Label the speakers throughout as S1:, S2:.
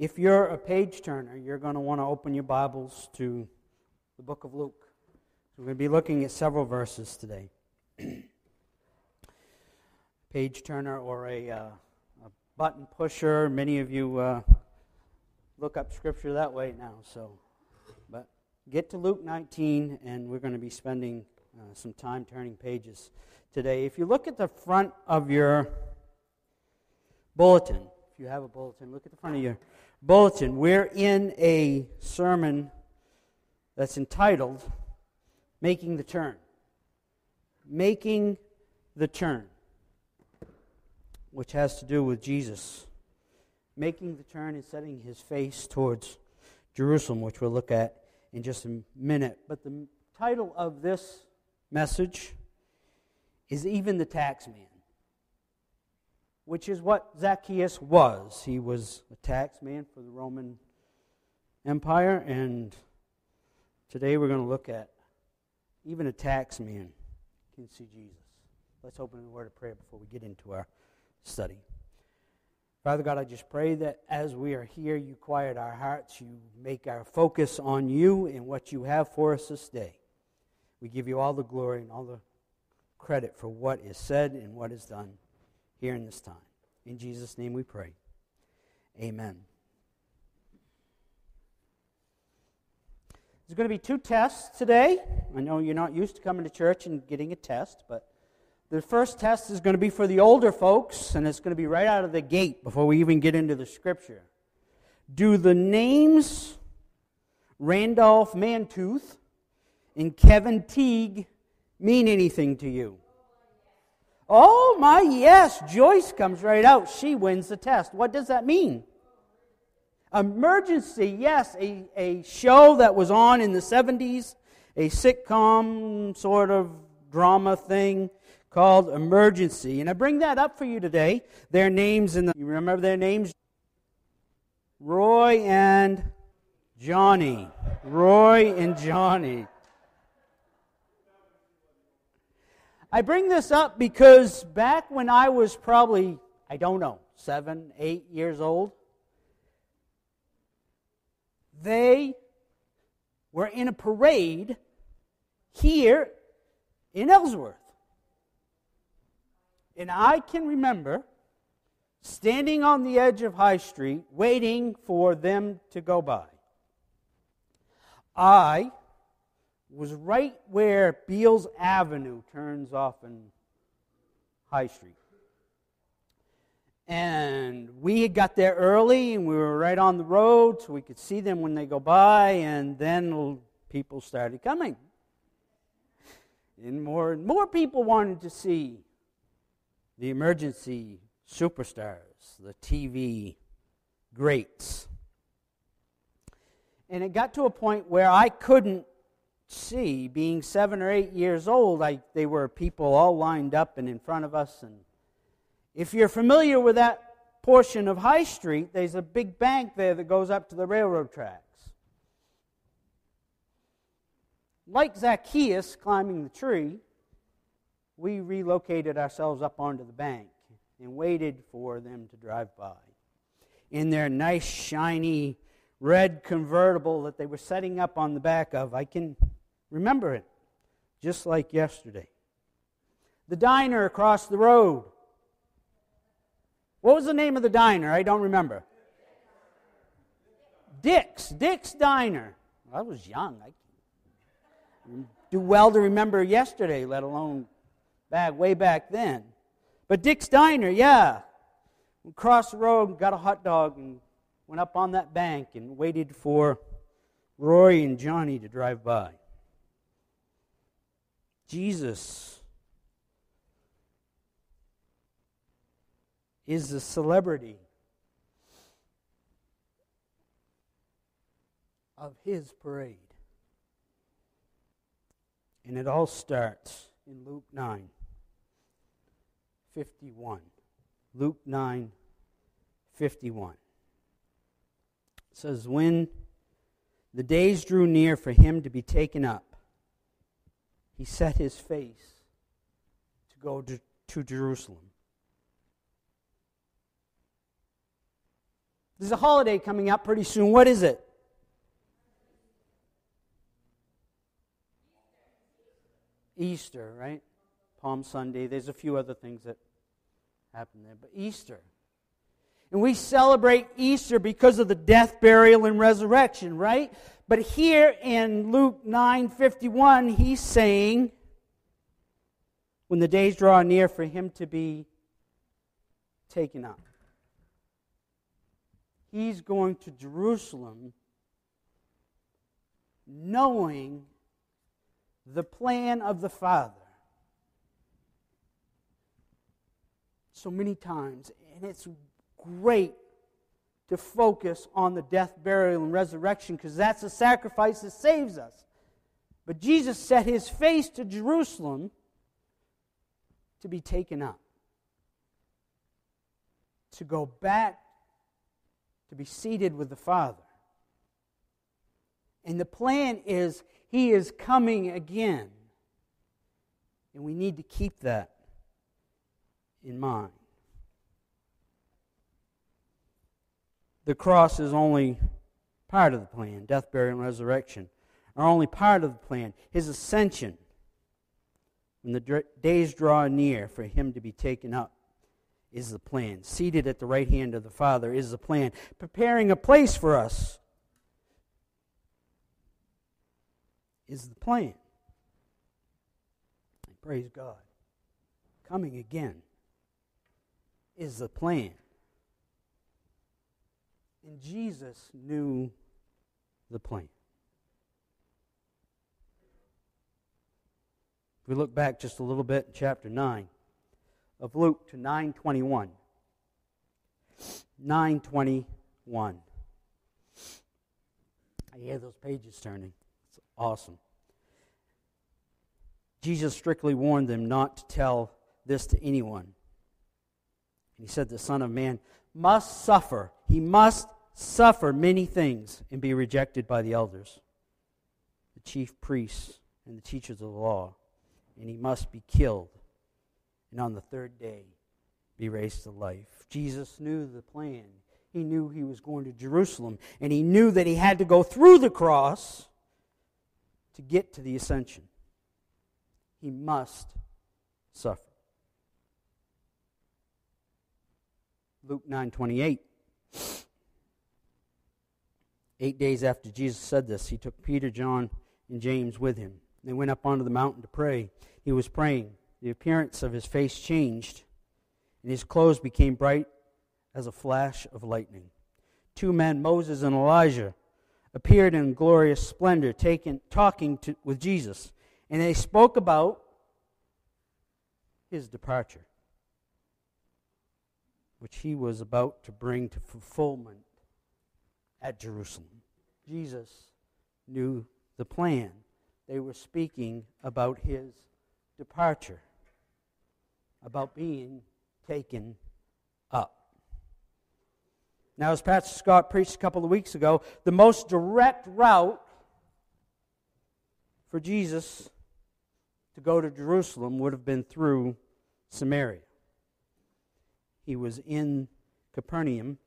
S1: If you're a page turner, you're going to want to open your Bibles to the book of Luke. We're going to be looking at several verses today. page turner or a, uh, a, button pusher. Many of you uh, look up scripture that way now. So, but get to Luke 19, and we're going to be spending uh, some time turning pages today. If you look at the front of your bulletin, if you have a bulletin, look at the front of your bulletin. We're in a sermon that's entitled Making the Turn. Making the Turn, which has to do with Jesus making the turn and setting his face towards Jerusalem, which we'll look at in just a minute. But the title of this message is Even the Tax Man, which is what Zacchaeus was. He was a tax man for the Roman Empire, and today we're going to look at even a tax man can see Jesus. Let's open the word of prayer before we get into our study. Father God, I just pray that as we are here, you quiet our hearts, you make our focus on you and what you have for us this day. We give you all the glory and all the credit for what is said and what is done here in this time. In Jesus' name we pray. Amen. There's going to be two tests today. I know you're not used to coming to church and getting a test, but the first test is going to be for the older folks, and it's going to be right out of the gate before we even get into the scripture. Do the names Randolph Mantooth and Kevin Teague mean anything to you? Oh, my, yes. Joyce comes right out. She wins the test. What does that mean? Emergency, yes, a, a show that was on in the 70s, a sitcom sort of drama thing called Emergency. And I bring that up for you today. Their names in the you remember their names? Roy and Johnny. Roy and Johnny. I bring this up because back when I was probably, I don't know, seven, eight years old, they were in a parade here in Ellsworth. And I can remember standing on the edge of High Street waiting for them to go by. I was right where Beals Avenue turns off in High Street. And we had got there early and we were right on the road so we could see them when they go by, and then people started coming. And more and more people wanted to see the emergency superstars, the TV greats. And it got to a point where I couldn't see, being seven or eight years old, I, they were people all lined up and in front of us. And if you're familiar with that portion of High Street, there's a big bank there that goes up to the railroad tracks. Like Zacchaeus climbing the tree, we relocated ourselves up onto the bank and waited for them to drive by. In their nice, shiny, red convertible that they were setting up on the back of, I can remember it just like yesterday. The diner across the road. What was the name of the diner? I don't remember. Dick's. Dick's Diner. I was young. I do well to remember yesterday, let alone back way back then. But Dick's Diner, yeah. Crossed the road, got a hot dog, and went up on that bank and waited for Roy and Johnny to drive by. Jesus is the celebrity of his parade. And it all starts in Luke 9. 51. Luke 9 51. It says, When the days drew near for him to be taken up, he set his face to go to, to Jerusalem. There's a holiday coming up pretty soon. What is it? Easter, right? Palm Sunday. There's a few other things that happen there, but Easter. And we celebrate Easter because of the death, burial, and resurrection, right? But here in Luke 9:51, he's saying when the days draw near for him to be taken up. He's going to Jerusalem knowing the plan of the Father. So many times, and it's great to focus on the death, burial, and resurrection because that's the sacrifice that saves us. But Jesus set his face to Jerusalem to be taken up, to go back to be seated with the Father. And the plan is he is coming again. And we need to keep that in mind. The cross is only part of the plan. Death, burial, and resurrection are only part of the plan. His ascension, when the days draw near for him to be taken up, is the plan. Seated at the right hand of the Father is the plan. Preparing a place for us is the plan. Praise God. Coming again is the plan. And Jesus knew the plan. If we look back just a little bit in chapter 9 of Luke to 921. 921. I hear those pages turning. It's awesome. Jesus strictly warned them not to tell this to anyone. He said, The Son of Man must suffer. He must suffer many things and be rejected by the elders, the chief priests, and the teachers of the law, and he must be killed and on the third day be raised to life. Jesus knew the plan. He knew he was going to Jerusalem, and he knew that he had to go through the cross to get to the ascension. He must suffer. Luke 9:28 8 days after Jesus said this, he took Peter, John, and James with him. They went up onto the mountain to pray. He was praying the appearance of his face changed, and his clothes became bright as a flash of lightning. Two men, Moses and Elijah, appeared in glorious splendor, taken, talking to, with Jesus, and they spoke about his departure, which he was about to bring to fulfillment at Jerusalem. Jesus knew the plan. They were speaking about his departure about being taken up. Now, as Pastor Scott preached a couple of weeks ago, the most direct route for Jesus to go to Jerusalem would have been through Samaria. He was in Capernaum,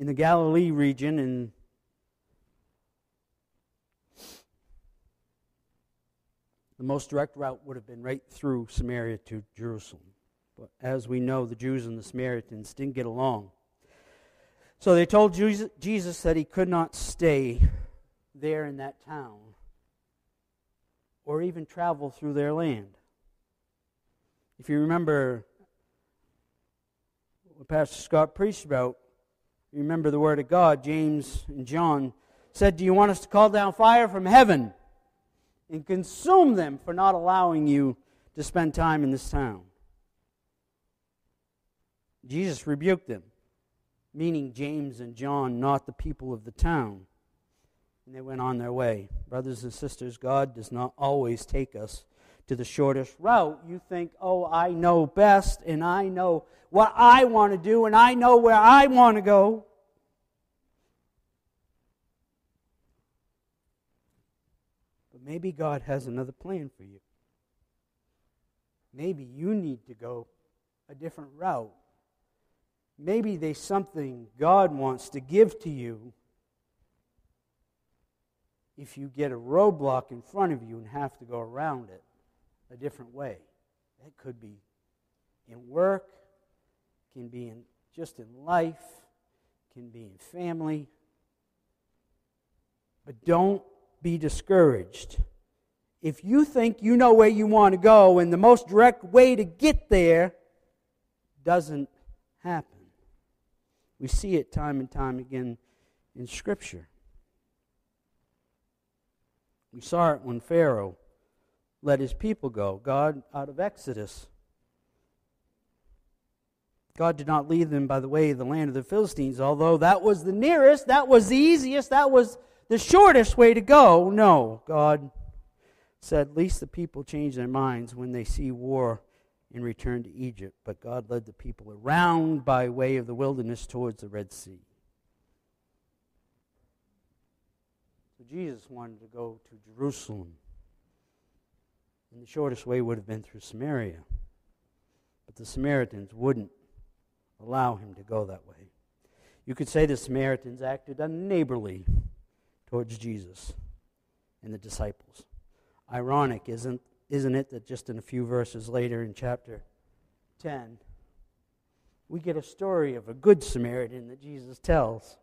S1: in the Galilee region, and the most direct route would have been right through Samaria to Jerusalem. But as we know, the Jews and the Samaritans didn't get along. So they told Jesus that he could not stay there in that town or even travel through their land. If you remember what Pastor Scott preached about, remember the Word of God, James and John said, Do you want us to call down fire from heaven and consume them for not allowing you to spend time in this town? Jesus rebuked them, meaning James and John, not the people of the town. And they went on their way. Brothers and sisters, God does not always take us to the shortest route. You think, oh, I know best, and I know what I want to do, and I know where I want to go. But maybe God has another plan for you. Maybe you need to go a different route maybe there's something God wants to give to you if you get a roadblock in front of you and have to go around it a different way. That could be in work, can be in just in life, can be in family. But don't be discouraged. If you think you know where you want to go and the most direct way to get there doesn't happen. We see it time and time again in Scripture. We saw it when Pharaoh let his people go. God, out of Exodus, God did not lead them by the way of the land of the Philistines, although that was the nearest, that was the easiest, that was the shortest way to go. No, God said, at least the people change their minds when they see war and return to Egypt. But God led the people around by way of the wilderness towards the Red Sea. So Jesus wanted to go to Jerusalem. And the shortest way would have been through Samaria. But the Samaritans wouldn't allow him to go that way. You could say the Samaritans acted unneighborly towards Jesus and the disciples. Ironic, isn't, isn't it, that just in a few verses later in chapter 10, we get a story of a good Samaritan that Jesus tells.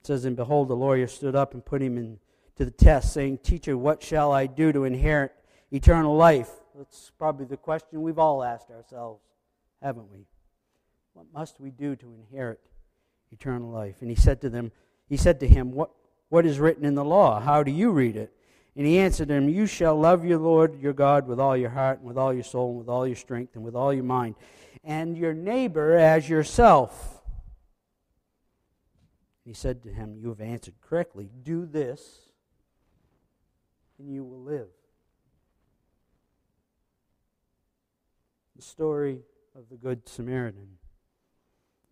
S1: It says, And behold, the lawyer stood up and put him in, to the test, saying, Teacher, what shall I do to inherit eternal life? That's probably the question we've all asked ourselves, haven't we? What must we do to inherit eternal life? And he said to them, He said to him, What, what is written in the law? How do you read it? And he answered him, You shall love your Lord your God with all your heart, and with all your soul, and with all your strength, and with all your mind, and your neighbor as yourself. He said to him, You have answered correctly. Do this, and you will live. The story of the Good Samaritan.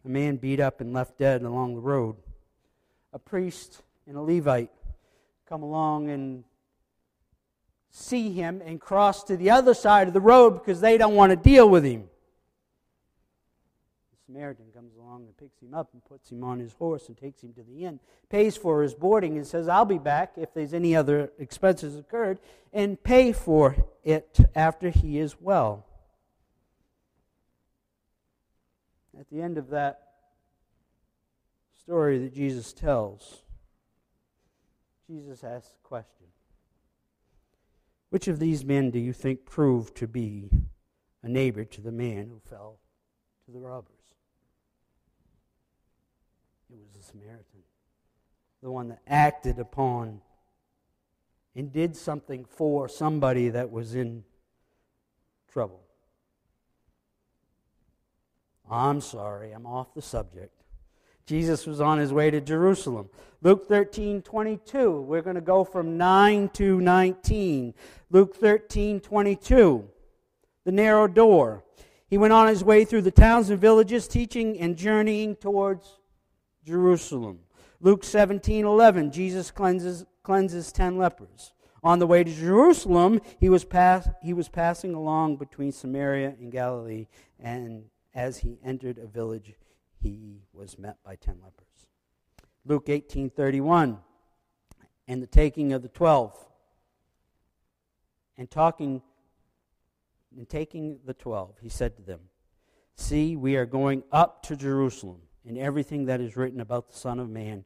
S1: A man beat up and left dead along the road. A priest and a Levite come along and see him and cross to the other side of the road because they don't want to deal with him. Samaritan comes along and picks him up and puts him on his horse and takes him to the inn, pays for his boarding, and says, I'll be back if there's any other expenses occurred, and pay for it after he is well. At the end of that story that Jesus tells, Jesus asks a question Which of these men do you think proved to be a neighbor to the man who fell to the robbers? It was the Samaritan, the one that acted upon and did something for somebody that was in trouble. I'm sorry, I'm off the subject. Jesus was on his way to Jerusalem. Luke 13, 22. We're going to go from 9 to 19. Luke 13, 22. The narrow door. He went on his way through the towns and villages, teaching and journeying towards Jerusalem. Luke 17 11, Jesus cleanses, cleanses 10 lepers. On the way to Jerusalem, he was, pass, he was passing along between Samaria and Galilee, and as he entered a village, he was met by 10 lepers. Luke 18 31, and the taking of the 12. And talking and taking the 12, he said to them, See, we are going up to Jerusalem and everything that is written about the Son of Man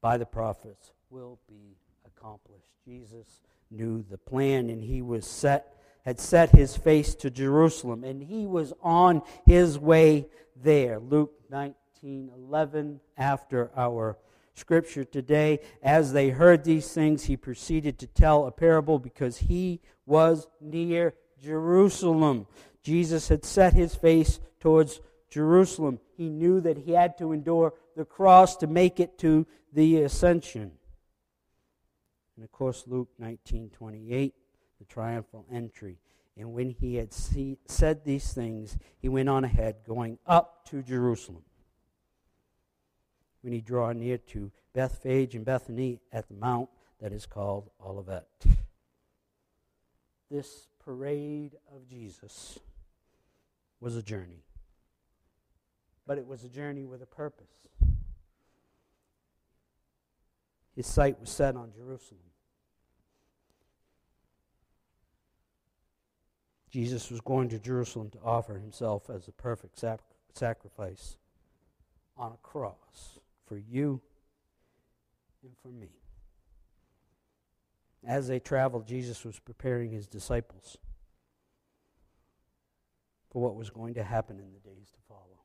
S1: by the prophets will be accomplished. Jesus knew the plan, and he was set had set his face to Jerusalem, and he was on his way there. Luke 19 11, after our scripture today. As they heard these things, he proceeded to tell a parable because he was near Jerusalem. Jesus had set his face towards Jerusalem. He knew that he had to endure the cross to make it to the ascension. And of course, Luke 19:28, the triumphal entry. And when he had see, said these things, he went on ahead, going up to Jerusalem. When he drew near to Bethphage and Bethany at the mount that is called Olivet. This parade of Jesus was a journey. But it was a journey with a purpose. His sight was set on Jerusalem. Jesus was going to Jerusalem to offer himself as a perfect sac- sacrifice on a cross for you and for me. As they traveled, Jesus was preparing his disciples for what was going to happen in the days to follow.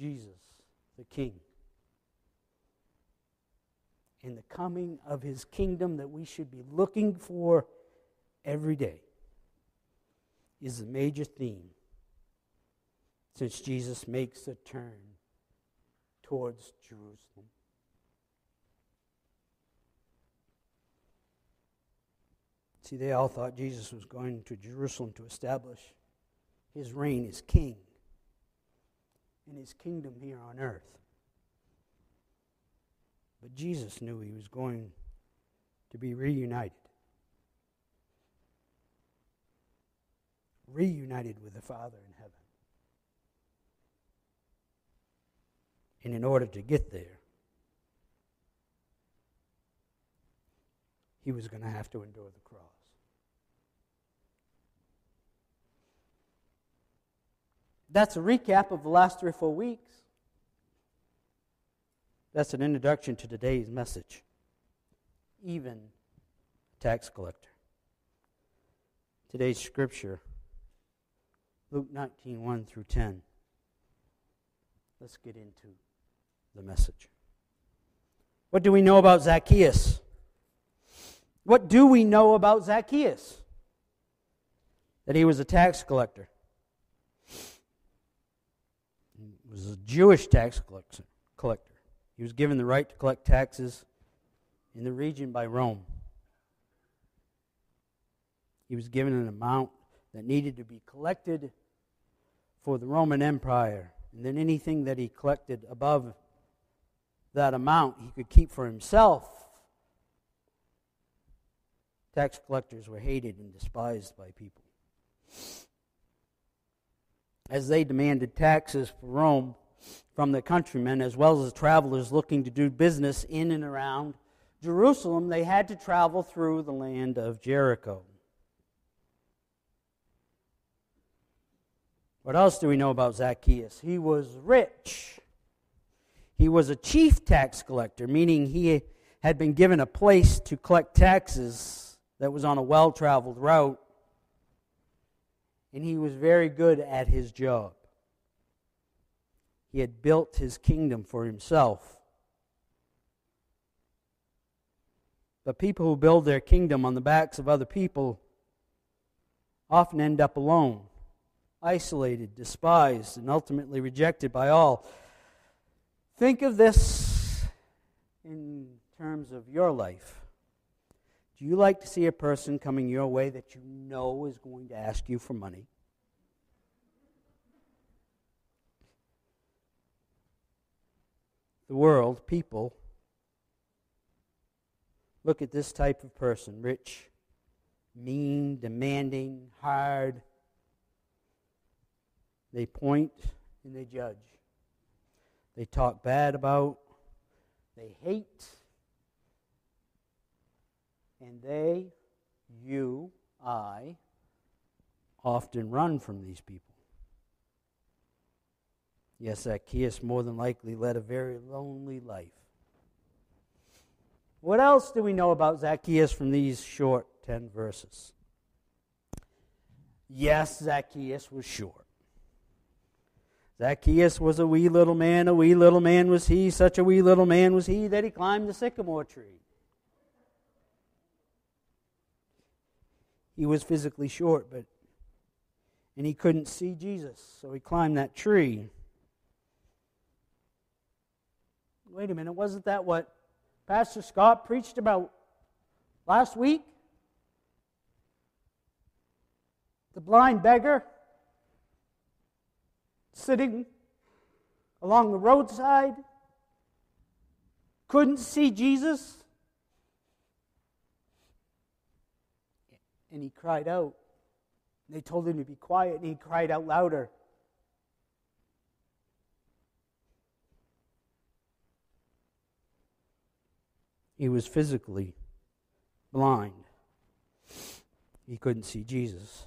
S1: Jesus, the King, in the coming of his kingdom that we should be looking for every day is the major theme since Jesus makes a turn towards Jerusalem. See, they all thought Jesus was going to Jerusalem to establish his reign as king and his kingdom here on earth. But Jesus knew he was going to be reunited. Reunited with the Father in heaven. And in order to get there, he was going to have to endure the cross. That's a recap of the last three or four weeks. That's an introduction to today's message. Even tax collector. Today's scripture, Luke 19, 1 through 10. Let's get into the message. What do we know about Zacchaeus? What do we know about Zacchaeus? That he was a tax collector. He was a Jewish tax collector. He was given the right to collect taxes in the region by Rome. He was given an amount that needed to be collected for the Roman Empire. And then anything that he collected above that amount, he could keep for himself. Tax collectors were hated and despised by people. As they demanded taxes for Rome, from the countrymen as well as the travelers looking to do business in and around Jerusalem, they had to travel through the land of Jericho. What else do we know about Zacchaeus? He was rich. He was a chief tax collector, meaning he had been given a place to collect taxes that was on a well traveled route, and he was very good at his job. He had built his kingdom for himself. But people who build their kingdom on the backs of other people often end up alone, isolated, despised, and ultimately rejected by all. Think of this in terms of your life. Do you like to see a person coming your way that you know is going to ask you for money? the world, people, look at this type of person rich, mean, demanding, hard. They point and they judge. They talk bad about, they hate, and they, you, I, often run from these people. Yes, Zacchaeus more than likely led a very lonely life. What else do we know about Zacchaeus from these short 10 verses? Yes, Zacchaeus was short. Zacchaeus was a wee little man, a wee little man was he, such a wee little man was he that he climbed the sycamore tree. He was physically short, but and he couldn't see Jesus, so he climbed that tree. Wait a minute, wasn't that what Pastor Scott preached about last week? The blind beggar sitting along the roadside couldn't see Jesus. And he cried out, They told him to be quiet, and he cried out louder. He was physically blind. He couldn't see Jesus.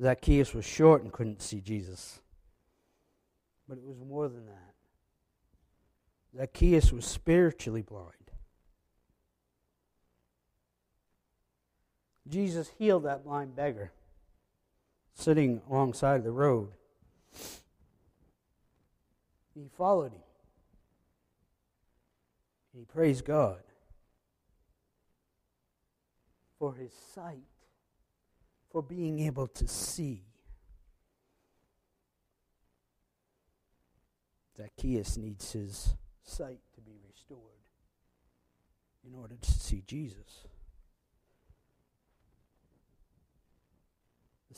S1: Zacchaeus was short and couldn't see Jesus. But it was more than that. Zacchaeus was spiritually blind. Jesus healed that blind beggar sitting alongside the road. He followed him. He praised God for his sight, for being able to see. Zacchaeus needs his sight to be restored in order to see Jesus.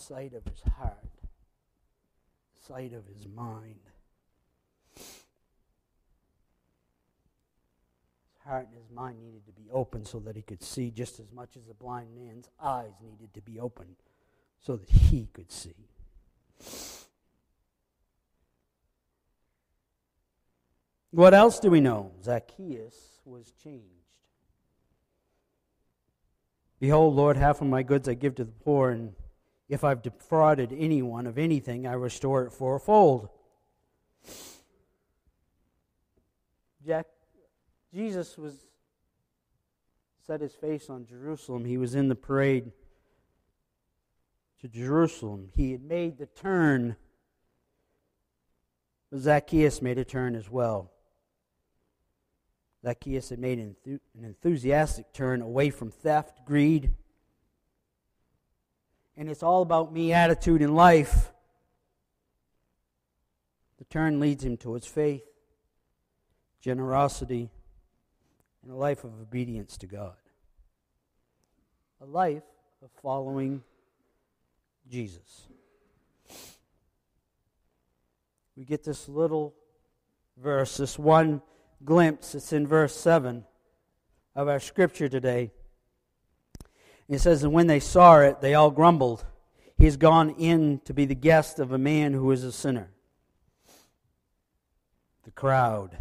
S1: Sight of his heart, sight of his mind. His heart and his mind needed to be open so that he could see just as much as the blind man's eyes needed to be open so that he could see. What else do we know? Zacchaeus was changed. Behold, Lord, half of my goods I give to the poor, and if I've defrauded anyone of anything, I restore it fourfold. Jack Jesus was set his face on Jerusalem. He was in the parade to Jerusalem. He had made the turn. Zacchaeus made a turn as well. Zacchaeus had made an enthusiastic turn away from theft, greed, and it's all about me attitude in life. The turn leads him towards faith, generosity, and a life of obedience to God. A life of following Jesus. We get this little verse, this one glimpse. It's in verse 7 of our scripture today. It says, And when they saw it, they all grumbled. He has gone in to be the guest of a man who is a sinner. The crowd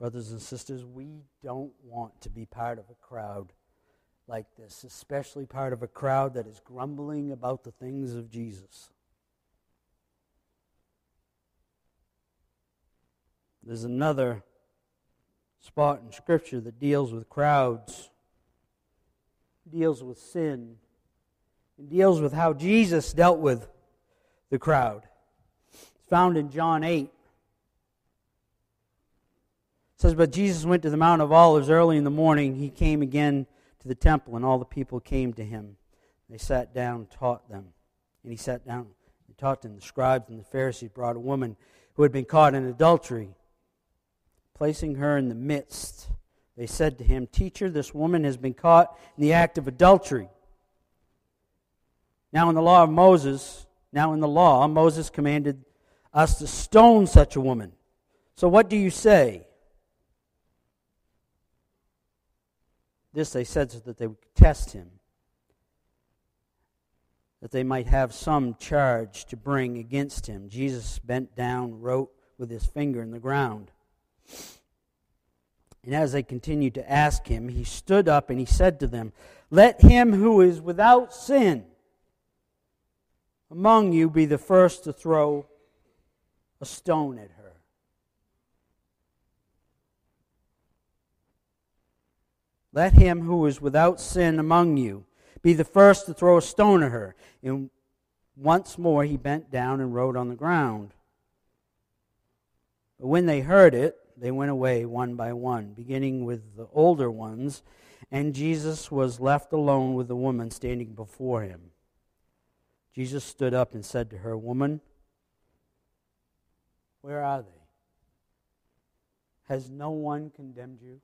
S1: Brothers and sisters, we don't want to be part of a crowd like this, especially part of a crowd that is grumbling about the things of Jesus. There's another spot in Scripture that deals with crowds, deals with sin, and deals with how Jesus dealt with the crowd. It's found in John 8 It says, But Jesus went to the Mount of Olives early in the morning. He came again to the temple, and all the people came to him. They sat down and taught them. And he sat down and taught them. The scribes and the Pharisees brought a woman who had been caught in adultery. Placing her in the midst, they said to him, Teacher, this woman has been caught in the act of adultery. Now, in the law of Moses, now in the law, Moses commanded us to stone such a woman. So, what do you say? This they said so that they would test him, that they might have some charge to bring against him. Jesus bent down, wrote with his finger in the ground. And as they continued to ask him, he stood up and he said to them, Let him who is without sin among you be the first to throw a stone at her. Let him who is without sin among you be the first to throw a stone at her. And once more he bent down and wrote on the ground. But when they heard it, they went away one by one, beginning with the older ones, and Jesus was left alone with the woman standing before him. Jesus stood up and said to her, Woman, where are they? Has no one condemned you?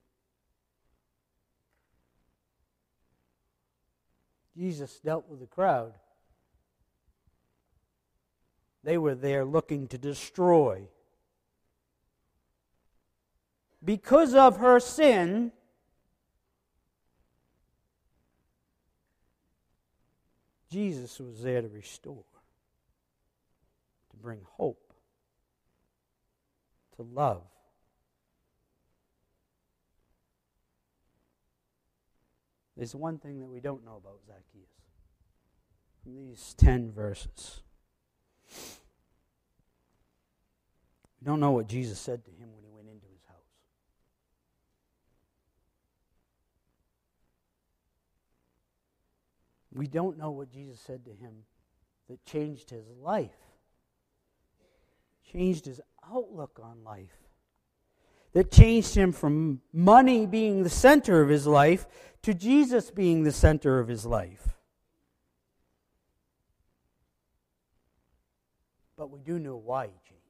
S1: Jesus dealt with the crowd. They were there looking to destroy. Because of her sin, Jesus was there to restore, to bring hope, to love. There's one thing that we don't know about Zacchaeus from these 10 verses. We don't know what Jesus said to him when he went into his house. We don't know what Jesus said to him that changed his life, changed his outlook on life, that changed him from money being the center of his life to Jesus being the center of his life. But we do know why he changed.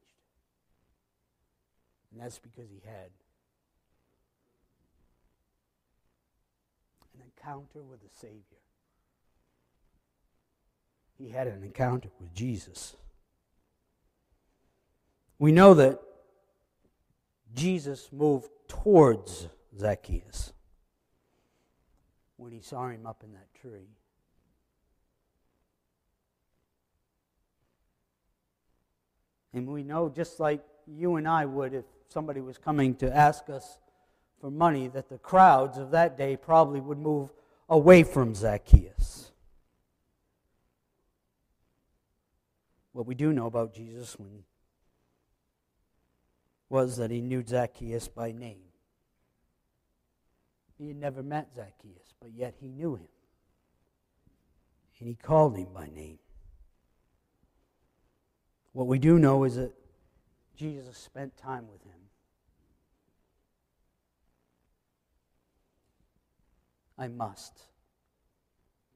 S1: And that's because he had an encounter with the Savior. He had an encounter with Jesus. We know that Jesus moved towards Zacchaeus when he saw him up in that tree. And we know, just like you and I would, if somebody was coming to ask us for money, that the crowds of that day probably would move away from Zacchaeus. What we do know about Jesus when, was that he knew Zacchaeus by name. He had never met Zacchaeus, but yet he knew him. And he called him by name. What we do know is that Jesus spent time with him. I must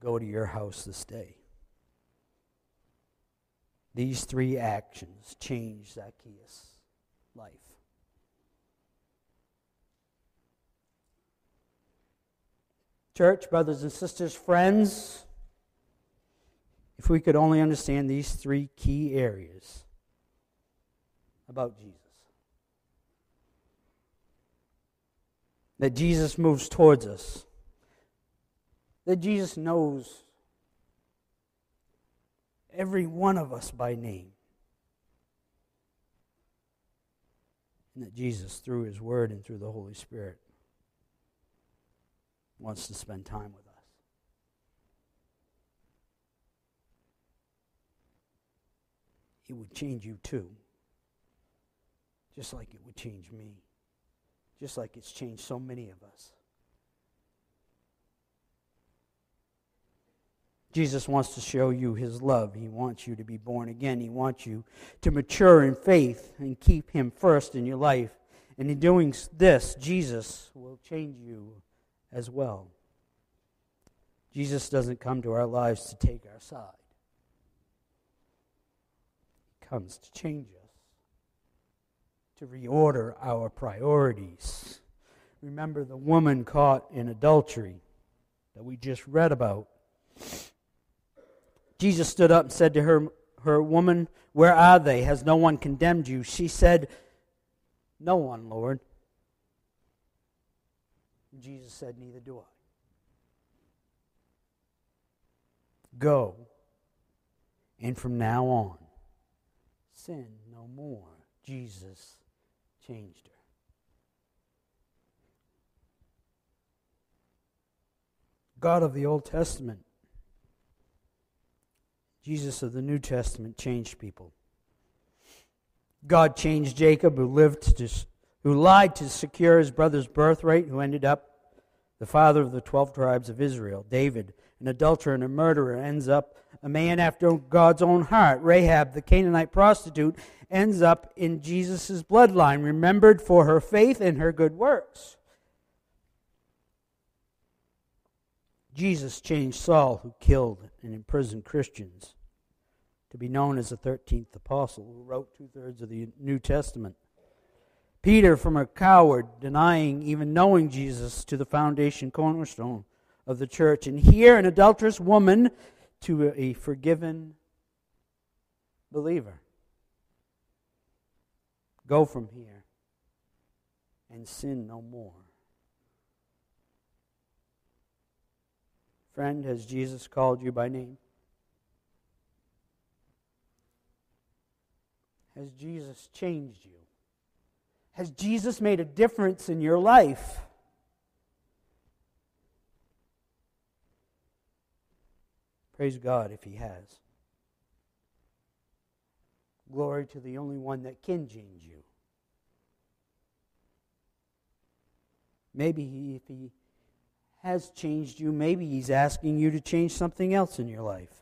S1: go to your house this day. These three actions changed Zacchaeus' life. Church, brothers and sisters, friends, if we could only understand these three key areas about Jesus that Jesus moves towards us, that Jesus knows every one of us by name, and that Jesus, through His Word and through the Holy Spirit, wants to spend time with us. it would change you too. Just like it would change me. Just like it's changed so many of us. Jesus wants to show you his love. He wants you to be born again. He wants you to mature in faith and keep him first in your life. And in doing this, Jesus will change you as well. Jesus doesn't come to our lives to take our side He comes to change us, to reorder our priorities. Remember the woman caught in adultery that we just read about. Jesus stood up and said to her, her woman, Where are they? Has no one condemned you? She said, No one, Lord. Jesus said, Neither do I. Go, and from now on, sin no more. Jesus changed her. God of the Old Testament, Jesus of the New Testament changed people. God changed Jacob, who lived to, who lied to secure his brother's birthright, who ended up the father of the twelve tribes of Israel. David, an adulterer and a murderer, ends up a man after God's own heart. Rahab, the Canaanite prostitute, ends up in Jesus' bloodline, remembered for her faith and her good works. Jesus changed Saul, who killed and imprisoned Christians, to be known as the 13th apostle, who wrote two thirds of the New Testament. Peter, from a coward, denying even knowing Jesus, to the foundation cornerstone of the church. And here, an adulterous woman to a forgiven believer. Go from here and sin no more. Friend, has Jesus called you by name? Has Jesus changed you? Has Jesus made a difference in your life? Praise God if He has. Glory to the only one that can change you. Maybe he, if He has changed you, maybe He's asking you to change something else in your life.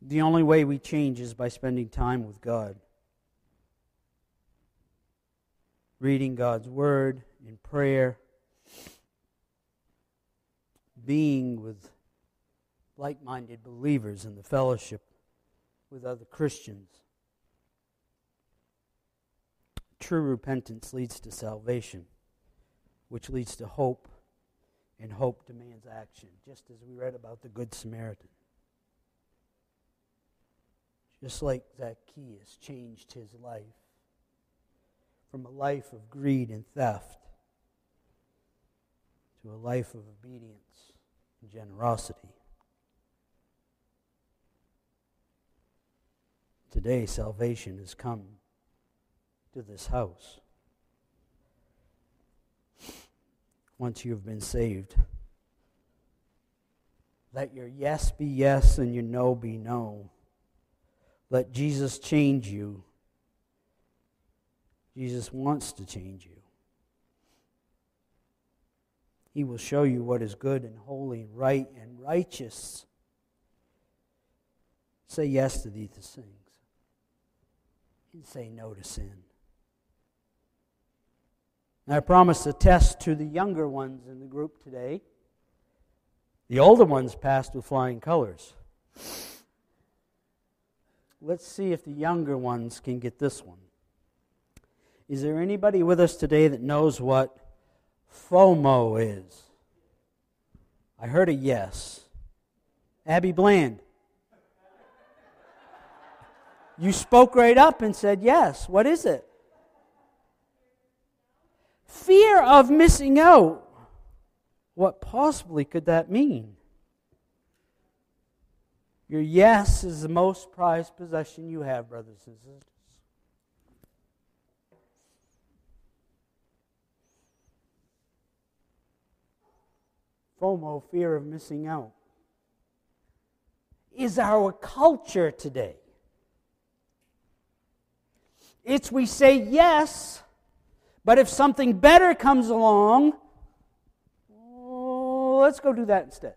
S1: The only way we change is by spending time with God. Reading God's Word in prayer, being with like minded believers in the fellowship with other Christians. True repentance leads to salvation, which leads to hope, and hope demands action, just as we read about the Good Samaritan. Just like Zacchaeus changed his life from a life of greed and theft to a life of obedience and generosity. Today, salvation has come to this house. Once you have been saved, let your yes be yes and your no be no. Let Jesus change you. Jesus wants to change you. He will show you what is good and holy, right and righteous. Say yes to these things and say no to sin. And I promise a test to the younger ones in the group today. The older ones passed with flying colors. Let's see if the younger ones can get this one. Is there anybody with us today that knows what FOMO is? I heard a yes. Abby Bland. You spoke right up and said yes. What is it? Fear of missing out. What possibly could that mean? Your yes is the most prized possession you have, brothers and sisters. FOMO, fear of missing out, is our culture today. It's we say yes, but if something better comes along, oh, let's go do that instead.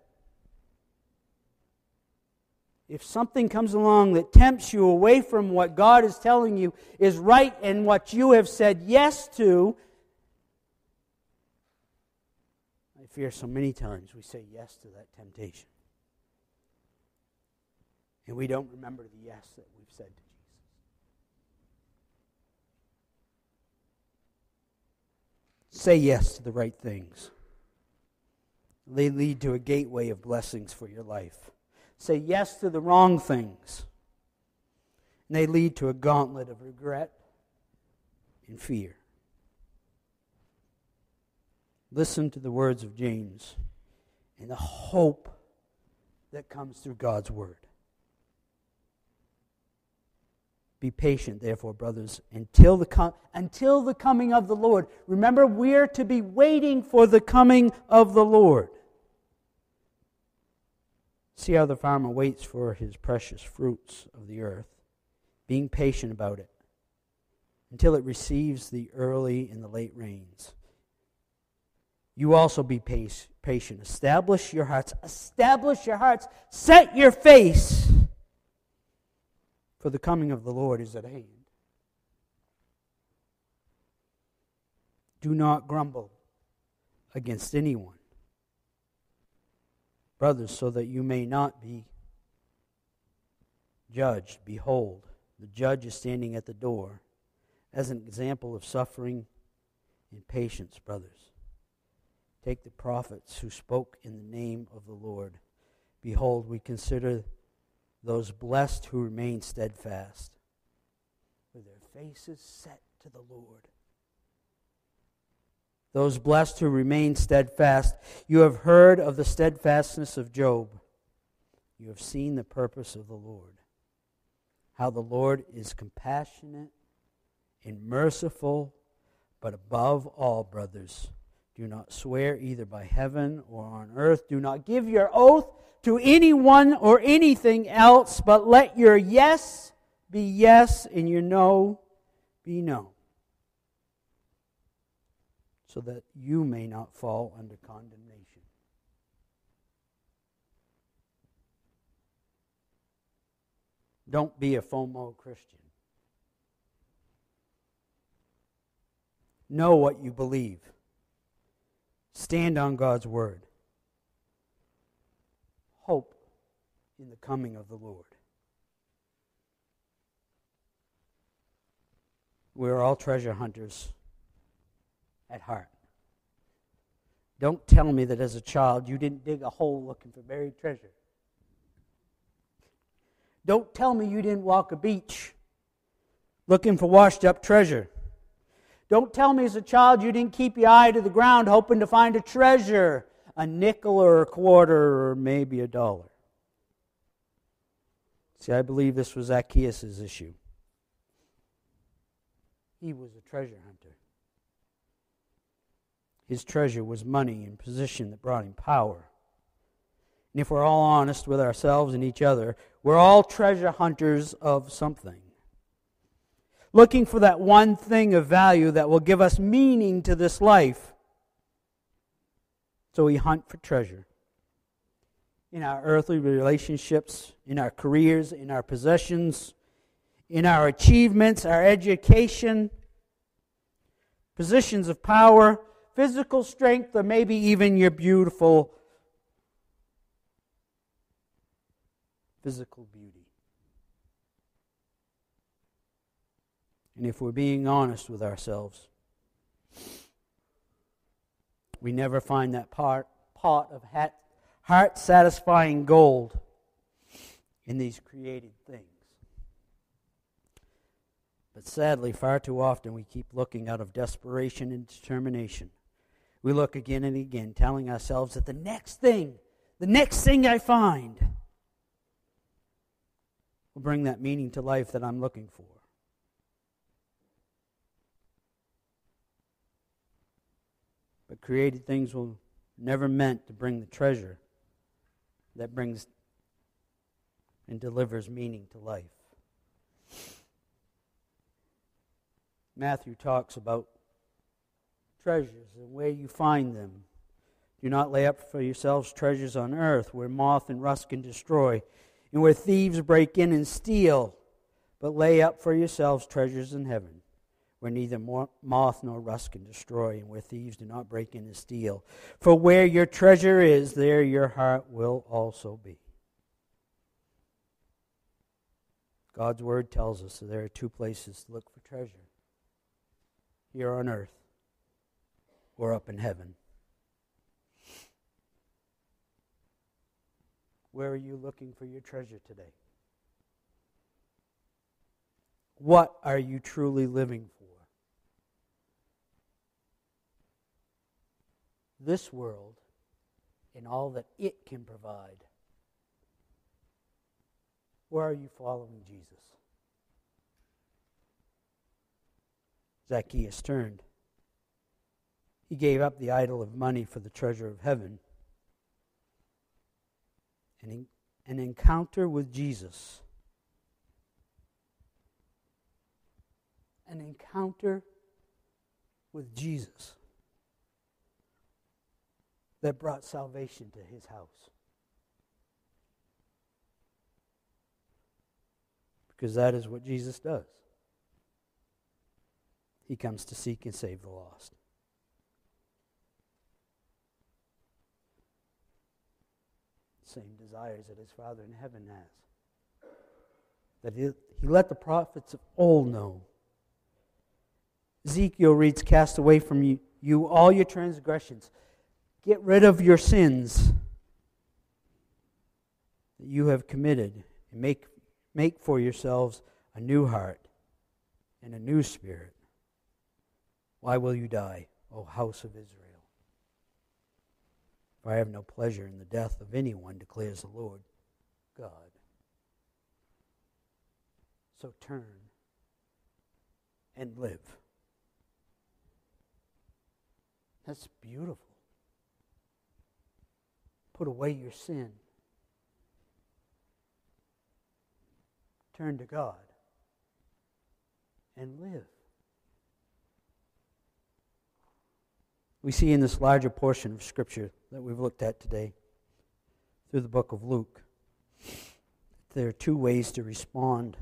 S1: If something comes along that tempts you away from what God is telling you is right and what you have said yes to, I fear so many times we say yes to that temptation. And we don't remember the yes that we've said to Jesus. Say yes to the right things. They lead to a gateway of blessings for your life say yes to the wrong things. And they lead to a gauntlet of regret and fear. Listen to the words of James and the hope that comes through God's word. Be patient, therefore, brothers, until the, com- until the coming of the Lord. Remember, we're to be waiting for the coming of the Lord. See how the farmer waits for his precious fruits of the earth, being patient about it until it receives the early and the late rains. You also be patient. Establish your hearts. Establish your hearts. Set your face. For the coming of the Lord is at hand. Do not grumble against anyone Brothers, so that you may not be judged, behold, the judge is standing at the door as an example of suffering and patience, brothers. Take the prophets who spoke in the name of the Lord. Behold, we consider those blessed who remain steadfast, with their faces set to the Lord those blessed who remain steadfast. You have heard of the steadfastness of Job. you have seen the purpose of the Lord. How the Lord is compassionate and merciful, but above all, brothers, do not swear either by heaven or on earth. Do not give your oath to anyone or anything else, but let your yes be yes and your no be no, so that you may not fall under condemnation. Don't be a FOMO Christian. Know what you believe. Stand on God's word. Hope in the coming of the Lord. We're all treasure hunters at heart. Don't tell me that as a child you didn't dig a hole looking for buried treasure. Don't tell me you didn't walk a beach looking for washed up treasure. Don't tell me as a child you didn't keep your eye to the ground hoping to find a treasure, a nickel or a quarter or maybe a dollar. See, I believe this was Zacchaeus' issue. He was a treasure hunter. His treasure was money and position that brought him power. And if we're all honest with ourselves and each other, we're all treasure hunters of something. Looking for that one thing of value that will give us meaning to this life. So we hunt for treasure. In our earthly relationships, in our careers, in our possessions, in our achievements, our education, positions of power, physical strength, or maybe even your beautiful physical beauty. And if we're being honest with ourselves, we never find that part, pot of heart satisfying gold in these created things. But sadly, far too often we keep looking out of desperation and determination. We look again and again, telling ourselves that the next thing, the next thing I find, will bring that meaning to life that I'm looking for. But created things will never meant to bring the treasure that brings and delivers meaning to life. Matthew talks about treasures and where you find them. Do not lay up for yourselves treasures on earth where moth and rust can destroy and where thieves break in and steal, but lay up for yourselves treasures in heaven where neither moth nor rust can destroy and where thieves do not break in and steal. For where your treasure is, there your heart will also be. God's word tells us that there are two places to look for treasure here on earth or up in heaven. Where are you looking for your treasure today? What are you truly living for? This world and all that it can provide. Where are you following Jesus? Zacchaeus turned. He gave up the idol of money for the treasure of heaven. An, an encounter with Jesus. An encounter with Jesus that brought salvation to his house. Because that is what Jesus does. He comes to seek and save the lost. Same desires that his Father in heaven has. That he, he let the prophets of old know. Ezekiel reads, Cast away from you, you all your transgressions. Get rid of your sins that you have committed and make, make for yourselves a new heart and a new spirit. Why will you die, O house of Israel? For I have no pleasure in the death of anyone, declares the Lord, God. So turn and live. That's beautiful. Put away your sin. Turn to God and live. We see in this larger portion of Scripture that we've looked at today through the book of Luke, there are two ways to respond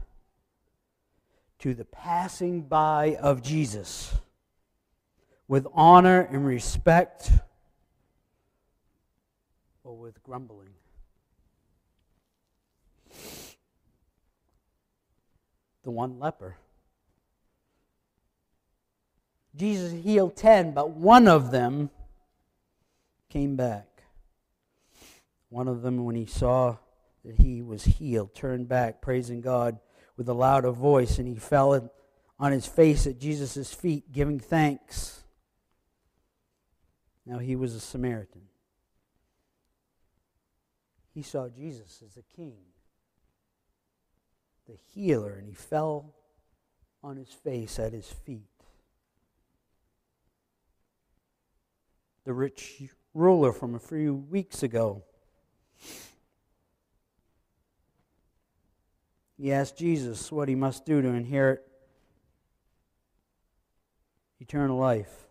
S1: to the passing by of Jesus with honor and respect or with grumbling. The one leper. Jesus healed ten, but one of them came back. One of them, when he saw that he was healed, turned back, praising God with a louder voice, and he fell on his face at Jesus' feet, giving thanks. Now he was a Samaritan. He saw Jesus as a king, the healer, and he fell on his face at his feet. The rich ruler from a few weeks ago He asked Jesus what he must do to inherit eternal life.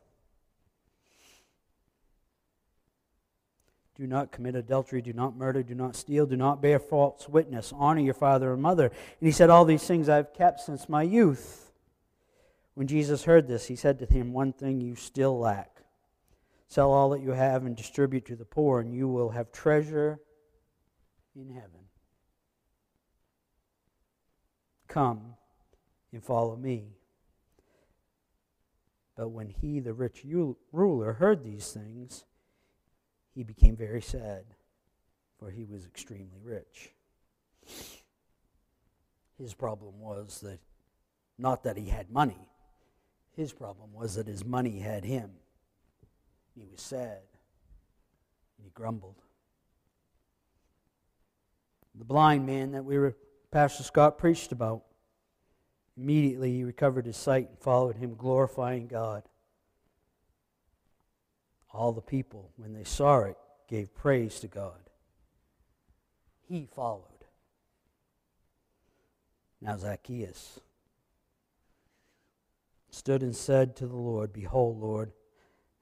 S1: Do not commit adultery, do not murder, do not steal, do not bear false witness, honor your father and mother. And he said, All these things I've kept since my youth. When Jesus heard this, he said to him, One thing you still lack. Sell all that you have and distribute to the poor, and you will have treasure in heaven. Come and follow me. But when he, the rich ruler, heard these things, he became very sad, for he was extremely rich. His problem was that, not that he had money, his problem was that his money had him. He was sad, and he grumbled. The blind man that we were Pastor Scott preached about. Immediately he recovered his sight and followed him, glorifying God. All the people, when they saw it, gave praise to God. He followed. Now Zacchaeus stood and said to the Lord, Behold, Lord,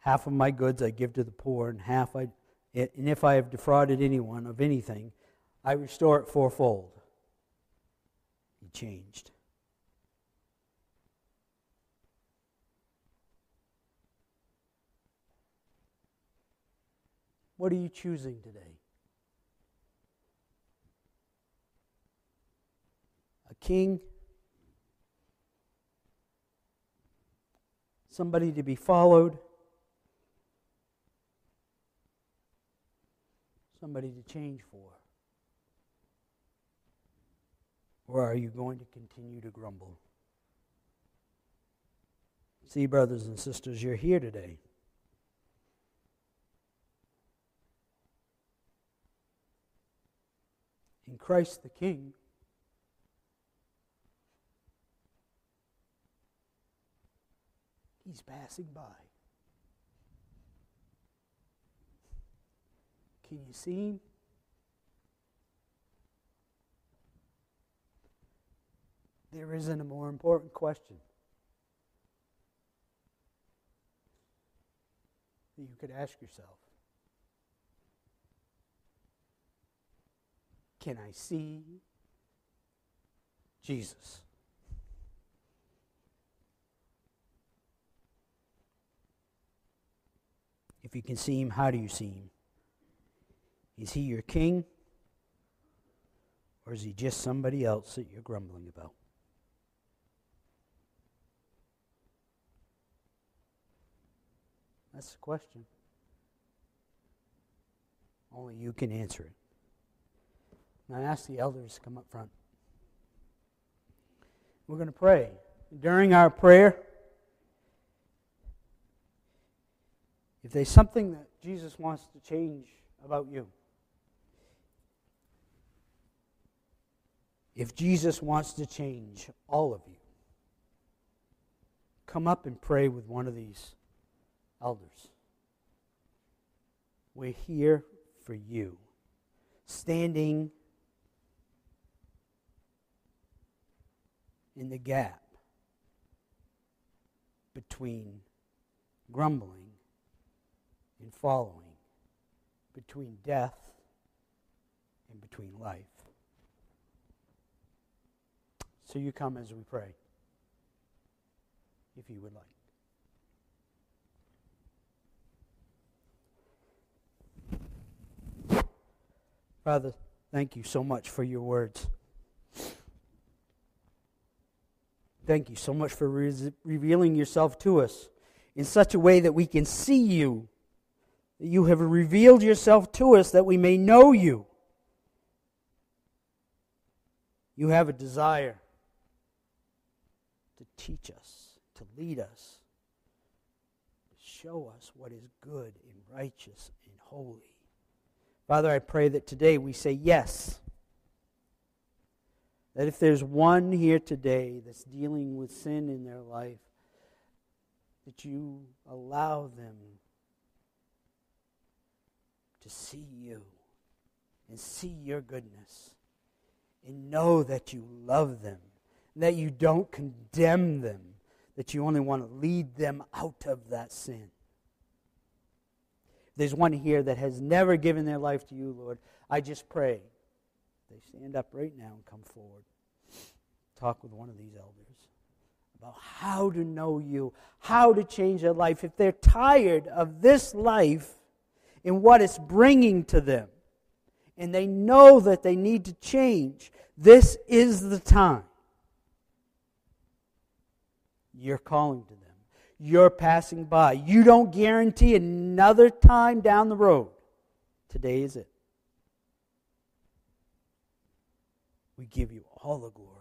S1: half of my goods I give to the poor, and half I, and if I have defrauded anyone of anything, I restore it fourfold changed. What are you choosing today? A king? Somebody to be followed? Somebody to change for? Or are you going to continue to grumble? See, brothers and sisters, you're here today. In Christ the King, He's passing by. Can you see there isn't a more important question that you could ask yourself. Can I see Jesus? If you can see him, how do you see him? Is he your king? Or is he just somebody else that you're grumbling about? That's the question. Only you can answer it. And I ask the elders to come up front. We're going to pray. During our prayer, if there's something that Jesus wants to change about you, If Jesus wants to change all of you, come up and pray with one of these elders. We're here for you. Standing in the gap between grumbling and following, between death and between life. So you come as we pray, if you would like. Father, thank you so much for your words. Thank you so much for re- revealing yourself to us in such a way that we can see you. That you have revealed yourself to us that we may know you. You have a desire to teach us, to lead us, to show us what is good and righteous and holy. Father, I pray that today we say yes. That if there's one here today that's dealing with sin in their life, that you allow them to see you and see your goodness and know that you love them, that you don't condemn them, that you only want to lead them out of that sin there's one here that has never given their life to you, Lord, I just pray they stand up right now and come forward. Talk with one of these elders about how to know you, how to change their life. If they're tired of this life and what it's bringing to them, and they know that they need to change, this is the time. You're calling to them you're passing by. You don't guarantee another time down the road. Today is it. We give you all the glory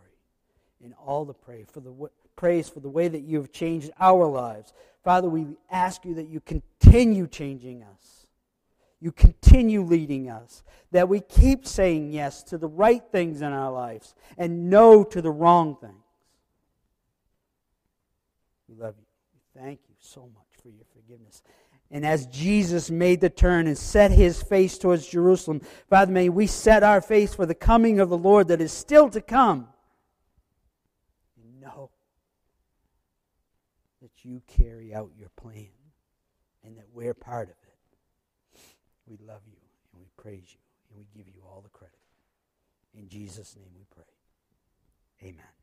S1: and all the praise for the praise for the way that you have changed our lives. Father, we ask you that you continue changing us. You continue leading us. That we keep saying yes to the right things in our lives and no to the wrong things. We love you. Thank you so much for your forgiveness. And as Jesus made the turn and set his face towards Jerusalem, Father, may we set our face for the coming of the Lord that is still to come. And know that you carry out your plan and that we're part of it. We love you and we praise you and we give you all the credit. In Jesus' name we pray. Amen.